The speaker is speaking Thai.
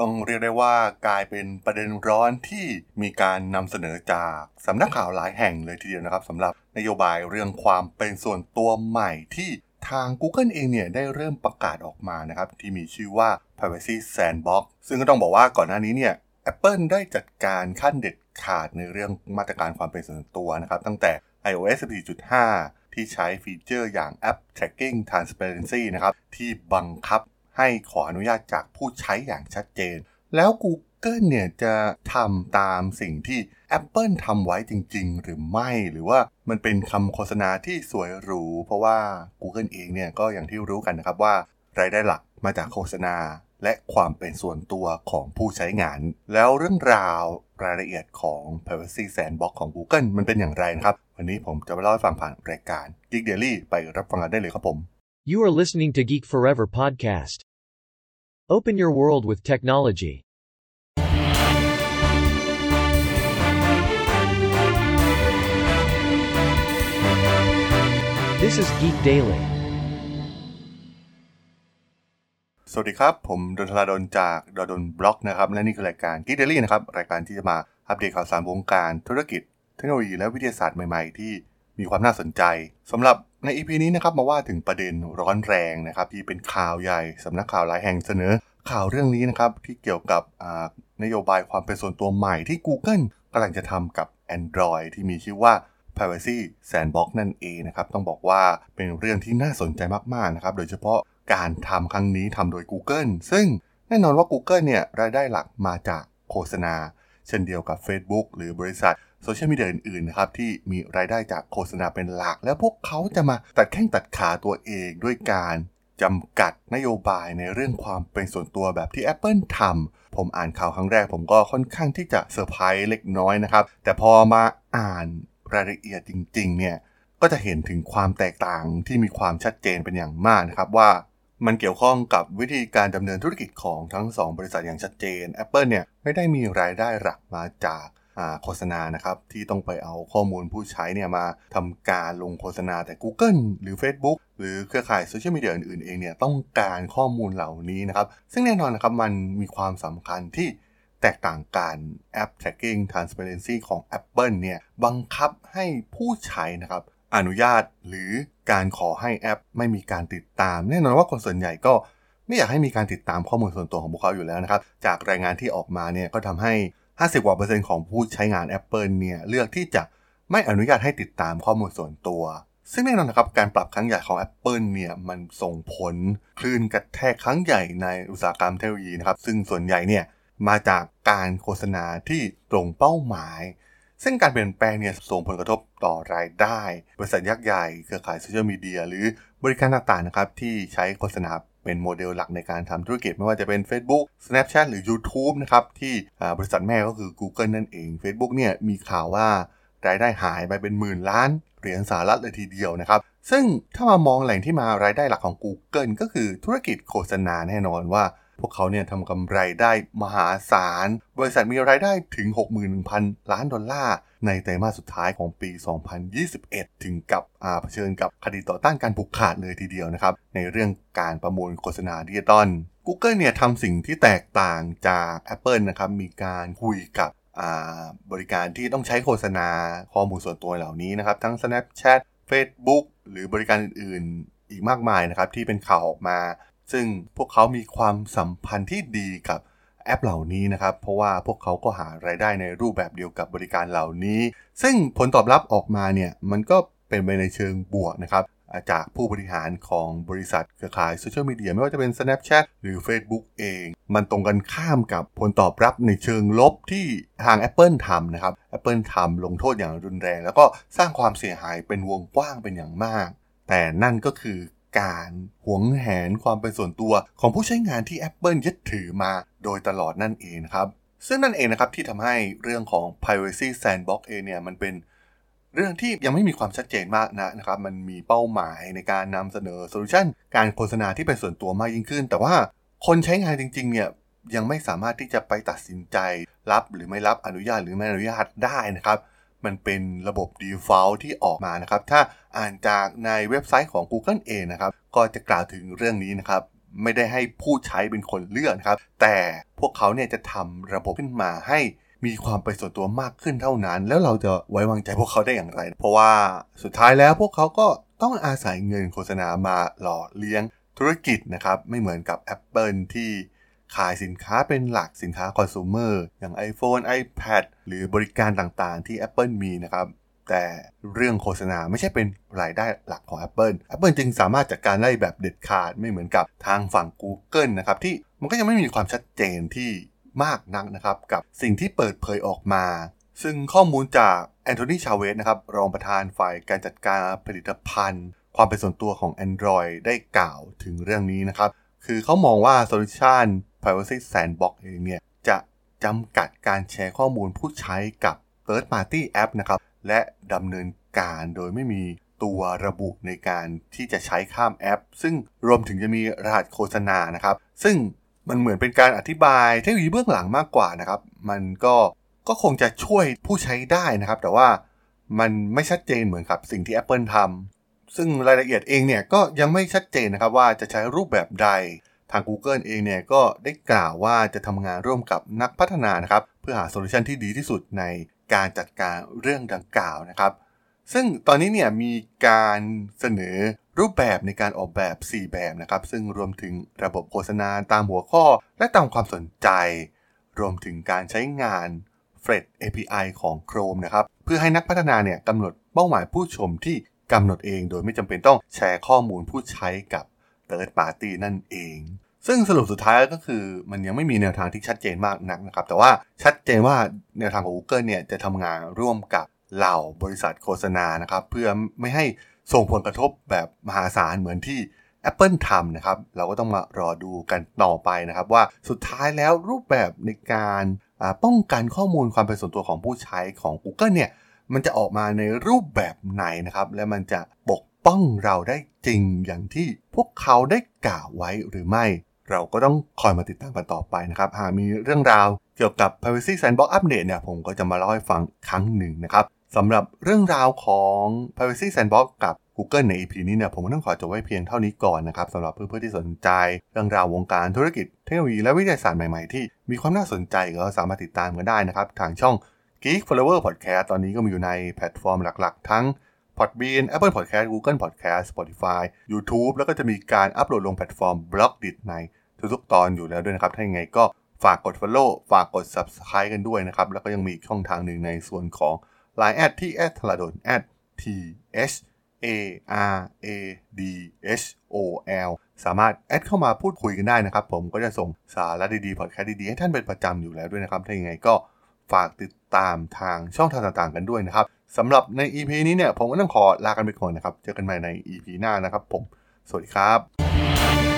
ต้องเรียกได้ว่ากลายเป็นประเด็นร้อนที่มีการนำเสนอจากสำนักข่าวหลายแห่งเลยทีเดียวนะครับสำหรับนโยบายเรื่องความเป็นส่วนตัวใหม่ที่ทาง Google เองเนี่ยได้เริ่มประกาศออกมานะครับ ที่มีชื่อว่า Privacy Sandbox ซึ่งก็ต้องบอกว่าก่อนหน้านี้เนี่ย Apple ได้จัดการขั้นเด็ดขาดในเรื่องมาตรการความเป็นส่วนตัวนะครับ ตั้งแต่ iOS 14.5 ที่ใช้ฟีเจอร์อย่าง App Tracking Transparency นะครับ ที่บังคับ ให้ขออนุญาตจากผู้ใช้อย่างชัดเจน แล้ว Google เนี่ยจะทำตามสิ่งที่ Apple ทำไว้จริง ๆ หรือไม่ หรือว่ามันเป็นคำโฆษณาที่สวยหรู เพราะว่า Google เองเนี่ยก็อย่างที่รู้กันนะครับว่ารายได้หลักมาจากโฆษณาและความเป็นส่วนตัวของผู้ใช้งาน แล้วเรื่องราวรายละเอียดของ Privacy Sandbox ของ Google มันเป็นอย่างไรนะครับ วันนี้ผมจะมาเล่าให้ฟังผ่านรายการ Geek Daily ไปรับฟังกันได้เลยครับผม You are listening to Geek Forever podcast. Open your world with technology. This is Geek Daily. สวัสดีครับ ผมดนทลาดนจากดนดนบล็อกนะครับ และนี่คือรายการ Geek Daily นะครับ รายการที่จะมาอัปเดตข่าวสารวงการธุรกิจ เทคโนโลยีและวิทยาศาสตร์ใหม่ ๆ ที่มีความน่าสนใจสำหรับ ใน EP นี้นะครับมาว่าถึงประเด็นร้อนแรงนะครับที่เป็นข่าวใหญ่สำนักข่าวหลายแห่งเสนอ ข่าวเรื่องนี้นะครับที่เกี่ยวกับนโยบายความเป็นส่วนตัวใหม่ที่ Google กำลังจะทำกับ Android ที่มีชื่อว่า Privacy Sandbox นั่นเองนะครับต้องบอกว่าเป็นเรื่องที่น่าสนใจมากๆนะครับโดยเฉพาะการทำครั้งนี้ทำโดย Google ซึ่งแน่นอนว่า Google เนี่ยรายได้หลักมาจากโฆษณา เช่นเดียวกับ Facebook หรือบริษัท โซเชียลมีเดียอื่นๆนะครับที่มีรายได้จากโฆษณาเป็นหลัก แล้วพวกเขาจะมาตัดแข้งตัดขาตัวเองด้วยการจำกัดนโยบายในเรื่องความเป็นส่วนตัวแบบที่ Apple ทำผมอ่านข่าวครั้งแรกผมก็ค่อนข้างที่จะเซอร์ไพรส์เล็กน้อยนะครับ แต่พอมาอ่านรายละเอียดจริง ๆ เนี่ย ก็จะเห็นถึงความแตกต่างที่มีความชัดเจนเป็นอย่างมากนะครับว่ามันเกี่ยวข้องกับวิธีการดำเนินธุรกิจของทั้ง 2 บริษัทอย่างชัดเจน Apple เนี่ยไม่ได้มีรายได้หลักมาจาก โฆษณานะครับ ที่ต้องไปเอาข้อมูลผู้ใช้เนี่ยมาทำการลงโฆษณาแต่ Google หรือ Facebook หรือเครือข่ายโซเชียลมีเดียอื่นๆเองเนี่ยต้องการข้อมูลเหล่านี้นะครับ ซึ่งแน่นอนนะครับมันมีความสำคัญที่แตกต่างกันแอป tracking transparency ของ Apple เนี่ยบังคับให้ผู้ใช้นะครับอนุญาตหรือการขอให้แอปไม่มีการติดตาม แน่นอนว่าคนส่วนใหญ่ก็ไม่อยากให้มีการติดตามข้อมูลส่วนตัวของพวกเขาอยู่แล้วนะครับ จากรายงานที่ออกมาเนี่ยก็ทำให้ 50กว่าเปอร์เซ็นต์ของผู้ใช้งาน Apple เนี่ยเลือกที่จะไม่อนุญาตให้ติดตามข้อมูลส่วนตัว ซึ่งแน่นอนนะครับการปรับครั้งใหญ่ของ Apple เนี่ยมันส่งผลคลื่นกระแทกครั้งใหญ่ในอุตสาหกรรมเทคโนโลยีนะครับซึ่งส่วนใหญ่เนี่ยมาจากการโฆษณาที่ตรงเป้าหมาย ซึ่งการเปลี่ยนแปลงเนี่ยส่งผลกระทบต่อรายได้ บริษัทยักษ์ใหญ่ เครือข่ายโซเชียลมีเดียหรือบริการต่างๆนะครับที่ใช้โฆษณา เป็นโมเดลหลักในการทำธุรกิจไม่ว่าจะเป็น Facebook Snapchat หรือ YouTube นะครับ ที่บริษัทแม่ก็คือ Google นั่นเอง Facebook เนี่ยมีข่าวว่ารายได้หายไปเป็นหมื่นล้านเหรียญสหรัฐเลยทีเดียวนะครับ ซึ่งถ้ามามองแหล่งที่มารายได้หลักของ Google ก็คือธุรกิจโฆษณาแน่นอนว่า พวกเขาเนี่ยทำกำไรได้มหาศาล บริษัทมีรายได้ถึง 61,000 ล้านดอลลาร์ ในไตรมาสสุดท้ายของปี 2021 ถึงกับอาเผชิญกับคดีต่อต้านการผูกขาดเลยทีเดียวนะครับ ในเรื่องการประมูลโฆษณาดิจิตอล Google เนี่ยทำสิ่งที่แตกต่างจาก Apple นะครับ มีการคุยกับบริการที่ต้องใช้โฆษณาข้อมูลส่วนตัวเหล่านี้นะครับ ทั้ง Snapchat Facebook หรือบริการอื่นๆ อีกมากมายนะครับ ที่เป็นข่าวออกมา ซึ่งพวกเขามีความสัมพันธ์ที่ดีกับแอปเหล่านี้นะครับ เพราะว่าพวกเขาก็หารายได้ในรูปแบบเดียวกับบริการเหล่านี้ ซึ่งผลตอบรับออกมาเนี่ยมันก็เป็นไปในเชิงบวกนะครับจากผู้บริหารของบริษัทเครือข่ายโซเชียลมีเดียไม่ว่าจะเป็น Snapchat หรือ Facebook เอง มันตรงกันข้ามกับผลตอบรับในเชิงลบที่ทาง Apple ทำนะครับ Apple ทำลงโทษอย่างรุนแรง แล้วก็สร้างความเสียหายเป็นวงกว้างเป็นอย่างมาก แต่นั่นก็คือ การหวงแหนความเป็นส่วนตัวของผู้ใช้งานที่ Apple ยึดถือมาโดยตลอดนั่นเองครับ ซึ่งนั่นเองนะครับที่ทำให้เรื่องของ Privacy Sandbox เองเนี่ยมันเป็นเรื่องที่ยังไม่มีความชัดเจนมากนะนะครับ มันมีเป้าหมายในการนำเสนอโซลูชันการโฆษณาที่เป็นส่วนตัวมากยิ่งขึ้น แต่ว่าคนใช้งานจริง ๆ เนี่ยยังไม่สามารถที่จะไปตัดสินใจรับหรือไม่รับอนุญาตหรือไม่อนุญาตได้นะครับ มันเป็นระบบ default ที่ออกมานะครับ ถ้าอ่านจากในเว็บไซต์ของ Google เองนะครับ ก็จะกล่าวถึงเรื่องนี้นะครับ ไม่ได้ให้ผู้ใช้เป็นคนเลือกนะครับ แต่พวกเขาเนี่ยจะทำระบบขึ้นมาให้มีความเป็นส่วนตัวมากขึ้นเท่านั้น แล้วเราจะไว้วางใจพวกเขาได้อย่างไร เพราะว่าสุดท้ายแล้วพวกเขาก็ต้องอาศัยเงินโฆษณามาหล่อเลี้ยงธุรกิจนะครับ ไม่เหมือนกับ Apple ที่ ขายสินค้าเป็นหลักสินค้าคอน sumer อย่าง iPhone iPad หรือบริการต่างๆ ที่ Apple มีนะครับ แต่เรื่องโฆษณาไม่ใช่เป็นรายได้หลักของ Apple Apple จึงสามารถจัดการได้แบบเด็ดขาดไม่เหมือนกับทางฝั่ง Google นะครับที่มันก็ยังไม่มีความชัดเจนที่มากนักนะครับ กับสิ่งที่เปิดเผยออกมา ซึ่งข้อมูลจาก Anthony Chavez นะครับรองประธานฝ่ายการจัดการผลิตภัณฑ์ ความเป็นส่วนตัวของ Android ได้กล่าวถึงเรื่องนี้นะครับ คือเขามองว่า solution Privacy Sandbox เองเนี่ยจะจำกัดการแชร์ข้อมูลผู้ใช้กับ Third Party App นะครับ และดำเนินการโดยไม่มีตัวระบุในการที่จะใช้ข้ามแอป ซึ่งรวมถึงจะมีรหัสโฆษณานะครับ ซึ่งมันเหมือนเป็นการอธิบายเทคโนโลยีเบื้องหลังมากกว่านะครับ มันก็ก็คงจะช่วยผู้ใช้ได้นะครับ แต่ว่ามันไม่ชัดเจนเหมือนกับสิ่งที่ Apple ทำซึ่งรายละเอียดเองเนี่ยก็ยังไม่ชัดเจนนะครับว่าจะใช้รูปแบบใด ทาง Google เองเนี่ยก็ได้กล่าวว่าจะทำงานร่วมกับนักพัฒนานะครับ เพื่อหา solution ที่ดีที่สุดในการจัดการเรื่องดังกล่าวนะครับ ซึ่งตอนนี้เนี่ยมีการเสนอรูปแบบในการออกแบบ 4 แบบนะครับ ซึ่งรวมถึงระบบโฆษณาตามหัวข้อ และตามความสนใจ รวมถึงการใช้งาน f r e d API ของ Chrome นะครับ เพื่อให้นักพัฒนาเนี่ยกำหนดเป้าหมายผู้ชมที่กำหนดเอง โดยไม่จำเป็นต้องแชร์ข้อมูลผู้ใช้กับ Third Party นั่นเอง ซึ่งสรุปสุดท้ายก็คือมันยังไม่มีแนวทางที่ชัดเจนมากนักนะครับ แต่ว่าชัดเจนว่าแนวทางของ Google เนี่ยจะทำงานร่วมกับเหล่าบริษัทโฆษณานะครับ เพื่อไม่ให้ส่งผลกระทบแบบมหาศาลเหมือนที่ Apple ทำนะครับ เราก็ต้องมารอดูกันต่อไปนะครับ ว่าสุดท้ายแล้วรูปแบบในการป้องกันข้อมูลความเป็นส่วนตัวของผู้ใช้ของ Google เนี่ยมันจะออกมาในรูปแบบไหนนะครับ และมันจะปก ป้องเราได้จริงอย่างที่พวกเขาได้กล่าวไว้หรือไม่ เราก็ต้องคอยมาติดตามกันต่อไปนะครับ หากมีเรื่องราวเกี่ยวกับ Privacy Sandbox Update เนี่ยผมก็จะมาเล่าให้ฟังครั้งหนึ่งนะครับสำหรับเรื่องราวของ Privacy Sandbox กับ Google ใน EP นี้เนี่ยผมต้องขอจบไว้เพียงเท่านี้ก่อนนะครับสำหรับเพื่อนๆที่สนใจ เรื่องราววงการธุรกิจเทคโนโลยีและวิทยาศาสตร์ใหม่ๆ ที่มีความน่าสนใจก็สามารถติดตามกันได้นะครับทางช่อง Geek Flower Podcast ตอนนี้ก็มีอยู่ในแพลตฟอร์มหลัก ๆ ทั้ง Podbean Apple Podcast Google Podcast Spotify YouTube แล้วก็จะมีการอัปโหลดลงแพลตฟอร์ม b l o g d i t ในทุกๆตอนอยู่แล้วด้วยนะครับ ถ้าอย่างไงก็ฝากกด Follow ฝากกด Subscribe กันด้วยนะครับ แล้วก็ยังมีช่องทางหนึ่งในส่วนของ Line แอดที่ a d ท l a d o n t h a r a d h o l สามารถแอดเข้ามาพูดคุยกันได้นะครับ ผมก็จะส่งสาระดีๆพอดแคสต์ดีๆ ให้ท่านเป็นประจำอยู่แล้วด้วยนะครับ ถ้าอย่างไงก็ฝากติดตามทางช่องทางต่างๆกันด้วยนะครับ สำหรับใน EP นี้เนี่ยผมก็ต้องขอลากันไปก่อนนะครับ เจอกันใหม่ใน EP หน้านะครับผม สวัสดีครับ